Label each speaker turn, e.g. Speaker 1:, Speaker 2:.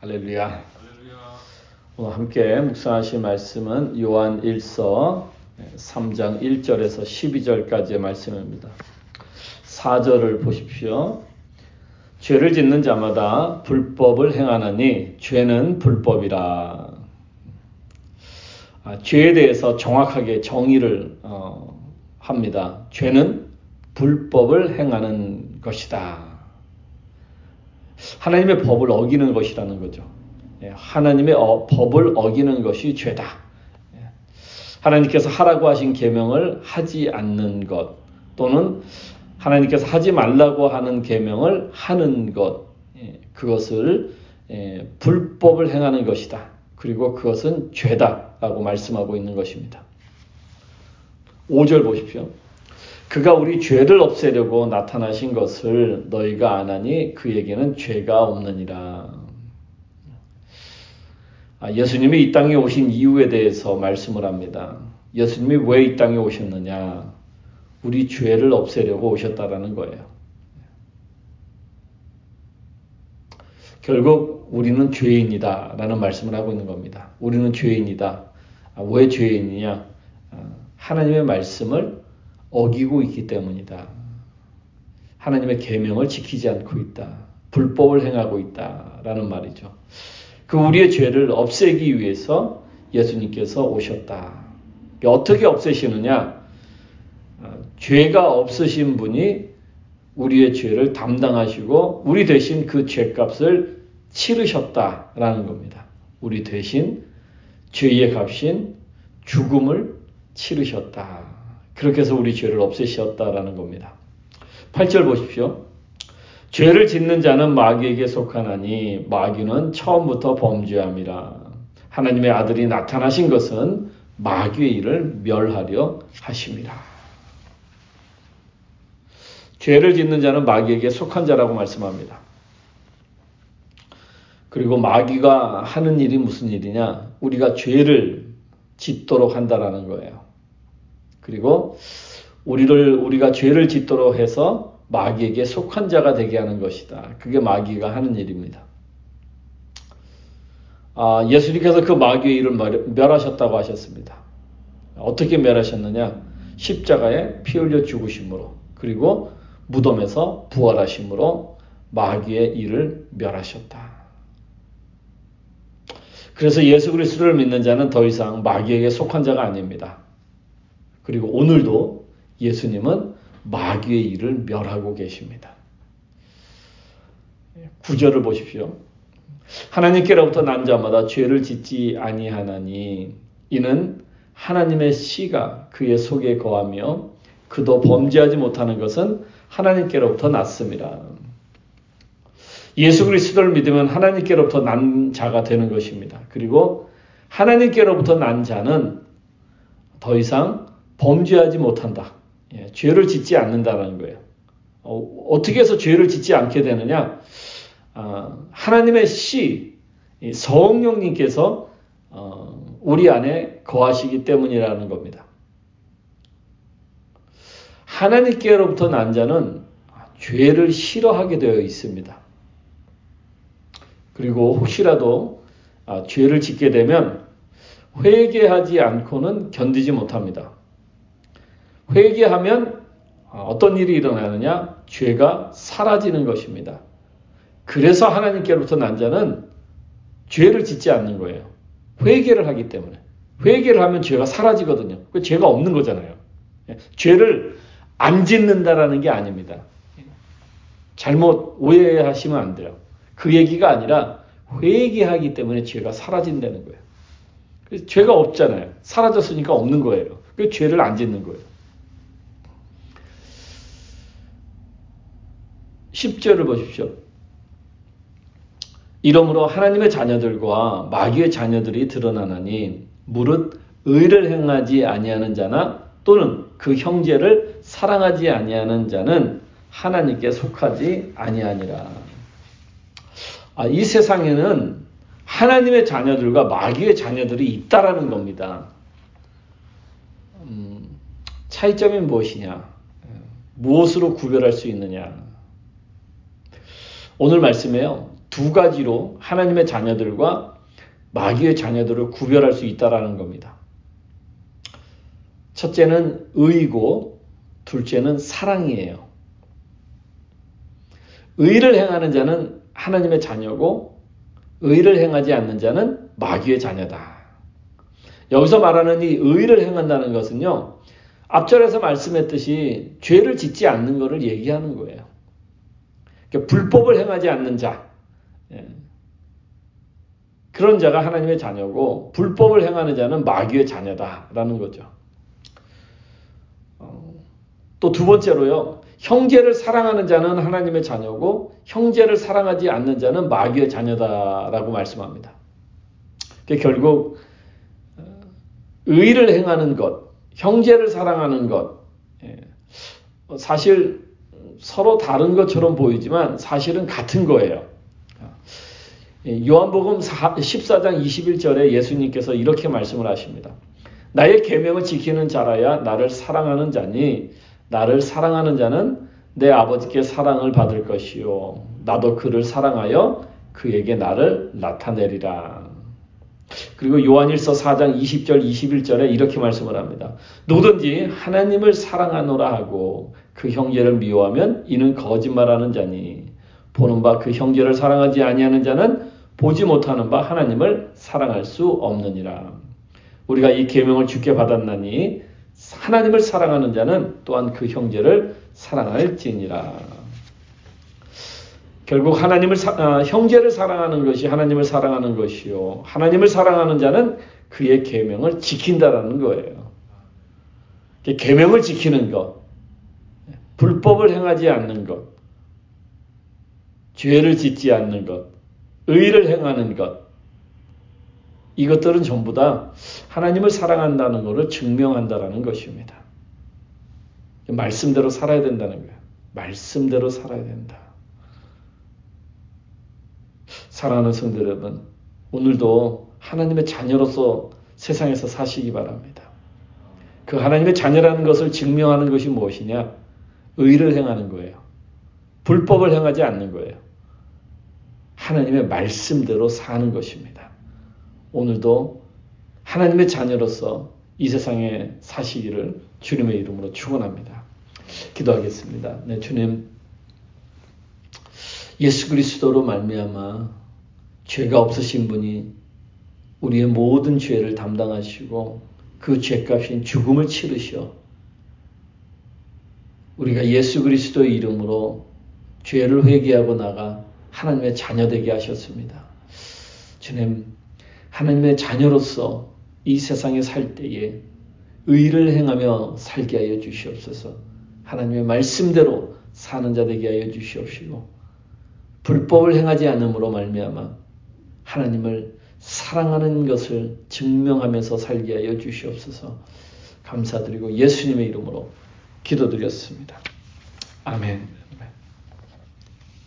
Speaker 1: 할렐루야. 오늘 함께 묵상하실 말씀은 요한 1서 3장 1절에서 12절까지의 말씀입니다. 4절을 보십시오. 죄를 짓는 자마다 불법을 행하느니 죄는 불법이라. 아, 죄에 대해서 정확하게 정의를 어, 합니다. 죄는 불법을 행하는 것이다. 하나님의 법을 어기는 것이라는 거죠. 예, 하나님의 어, 법을 어기는 것이 죄다. 예, 하나님께서 하라고 하신 계명을 하지 않는 것 또는 하나님께서 하지 말라고 하는 계명을 하는 것 예, 그것을 불법을 행하는 것이다. 그리고 그것은 죄다라고 말씀하고 있는 것입니다. 5절 보십시오. 그가 우리 죄를 없애려고 나타나신 것을 너희가 안하니 그에게는 죄가 없느니라. 아, 예수님이 이 땅에 오신 이유에 대해서 말씀을 합니다. 예수님이 왜 이 땅에 오셨느냐? 우리 죄를 없애려고 오셨다라는 거예요. 결국 우리는 죄인이다 라는 말씀을 하고 있는 겁니다. 우리는 죄인이다. 아, 왜 죄인이냐? 아, 하나님의 말씀을 어기고 있기 때문이다. 하나님의 계명을 지키지 않고 있다. 불법을 행하고 있다라는 말이죠. 그 우리의 죄를 없애기 위해서 예수님께서 오셨다. 어떻게 없애시느냐? 아, 죄가 없으신 분이 우리의 죄를 담당하시고 우리 대신 그 죄값을 치르셨다라는 겁니다. 우리 대신 죄의 값인 죽음을 치르셨다. 그렇게 해서 우리 죄를 없애셨다라는 겁니다. 8절 보십시오. 죄를 짓는 자는 마귀에게 속하나니 마귀는 처음부터 범죄함이라. 하나님의 아들이 나타나신 것은 마귀의 일을 멸하려 하십니다. 죄를 짓는 자는 마귀에게 속한 자라고 말씀합니다. 그리고 마귀가 하는 일이 무슨 일이냐? 우리가 죄를 짓도록 한다라는 거예요. 그리고 우리를 우리가 죄를 짓도록 해서 마귀에게 속한 자가 되게 하는 것이다. 그게 마귀가 하는 일입니다. 아, 예수님께서 그 마귀의 일을 멸하셨다고 하셨습니다. 어떻게 멸하셨느냐? 십자가에 피 흘려 죽으심으로 그리고 무덤에서 부활하심으로 마귀의 일을 멸하셨다. 그래서 예수 그리스도를 믿는 자는 더 이상 마귀에게 속한 자가 아닙니다. 그리고 오늘도 예수님은 마귀의 일을 멸하고 계십니다. 구절을 보십시오. 하나님께로부터 난 자마다 죄를 짓지 아니하나니 이는 하나님의 씨가 그의 속에 거하며 그도 범죄하지 못하는 것은 하나님께로부터 났습니다. 예수 그리스도를 믿으면 하나님께로부터 난 자가 되는 것입니다. 그리고 하나님께로부터 난 자는 더 이상 범죄하지 못한다. 예, 죄를 짓지 않는다는 거예요. 어, 떻게 해서 죄를 짓지 않게 되느냐? 어, 하나님의 씨, 성령님께서 어, 우리 안에 거하시기 때문이라는 겁니다. 하나님께로부터 난 자는 죄를 싫어하게 되어 있습니다. 그리고 혹시라도 아, 죄를 짓게 되면 회개하지 않고는 견디지 못합니다. 회개하면 어떤 일이 일어나느냐? 죄가 사라지는 것입니다. 그래서 하나님께로부터 난 자는 죄를 짓지 않는 거예요. 회개를 하기 때문에. 회개를 하면 죄가 사라지거든요. 그 죄가 없는 거잖아요. 예, 죄를 안 짓는다라는 게 아닙니다. 잘못 오해하시면 안 돼요. 그 얘기가 아니라 회개하기 때문에 죄가 사라진다는 거예요. 죄가 없잖아요. 사라졌으니까 없는 거예요. 그 죄를 안 짓는 거예요. 10절을 보십시오. 이러므로 하나님의 자녀들과 마귀의 자녀들이 드러나나니 무릇 의를 행하지 아니하는 자나 또는 그 형제를 사랑하지 아니하는 자는 하나님께 속하지 아니하니라. 아, 이 세상에는 하나님의 자녀들과 마귀의 자녀들이 있다라는 겁니다. 음, 차이점이 무엇이냐? 무엇으로 구별할 수 있느냐? 오늘 말씀에요. 두 가지로 하나님의 자녀들과 마귀의 자녀들을 구별할 수 있다라는 겁니다. 첫째는 의이고 둘째는 사랑이에요. 의를 행하는 자는 하나님의 자녀고 의를 행하지 않는 자는 마귀의 자녀다. 여기서 말하는 이 의를 행한다는 것은요. 앞절에서 말씀했듯이 죄를 짓지 않는 것을 얘기하는 거예요. 그러니까 불법을 행하지 않는 자. 예. 그런 자가 하나님의 자녀고 불법을 행하는 자는 마귀의 자녀다라는 거죠. 어, 또두 번째로요. 형제를 사랑하는 자는 하나님의 자녀고 형제를 사랑하지 않는 자는 마귀의 자녀다라고 말씀합니다. 결국 어, 의를 행하는 것, 형제를 사랑하는 것, 예. 사실 서로 다른 것처럼 보이지만 사실은 같은 거예요. 예, 요한복음 14장 21절에 예수님께서 이렇게 말씀을 하십니다. 나의 계명을 지키는 자라야 나를 사랑하는 자니 나를 사랑하는 자는 내 아버지께 사랑을 받을 것이요 나도 그를 사랑하여 그에게 나를 나타내리라. 그리고 요한일서 4장 20절 21절에 이렇게 말씀을 합니다. 누구든지 하나님을 사랑하노라 하고 그 형제를 미워하면 이는 거짓말하는 자니 보는 바 그 형제를 사랑하지 아니하는 자는 보지 못하는 바 하나님을 사랑할 수 없느니라. 우리가 이 계명을 주께 받았나니 하나님을 사랑하는 자는 또한 그 형제를 사랑할지니라. 결국 하나님을 사, 아, 형제를 사랑하는 것이 하나님을 사랑하는 것이요. 하나님을 사랑하는 자는 그의 계명을 지킨다라는 거예요. 계명을 지키는 것, 불법을 행하지 않는 것, 죄를 짓지 않는 것, 의를 행하는 것, 이것들은 전부 다 하나님을 사랑한다는 것을 증명한다라는 것입니다. 말씀대로 살아야 된다는 거예요. 말씀대로 살아야 된다. 사랑하는 성도 여러분, 오늘도 하나님의 자녀로서 세상에서 사시기 바랍니다. 그 하나님의 자녀라는 것을 증명하는 것이 무엇이냐? 의를 행하는 거예요. 불법을 행하지 않는 거예요. 하나님의 말씀대로 사는 것입니다. 오늘도 하나님의 자녀로서 이 세상에 사시기를 주님의 이름으로 축원합니다. 기도하겠습니다. 네, 주님 예수 그리스도로 말미암아 죄가 없으신 분이 우리의 모든 죄를 담당하시고 그 죄값인 죽음을 치르셔 우리가 예수 그리스도의 이름으로 죄를 회개하고 나가 하나님의 자녀 되게 하셨습니다. 주님, 하나님의 자녀로서 이 세상에 살 때에 의를 행하며 살게 하여 주시옵소서. 하나님의 말씀대로 사는 자 되게 하여 주시옵시고 불법을 행하지 않음으로 말미암아 하나님을 사랑하는 것을 증명하면서 살게 하여 주시옵소서. 감사드리고 예수님의 이름으로 기도드렸습니다. 아멘.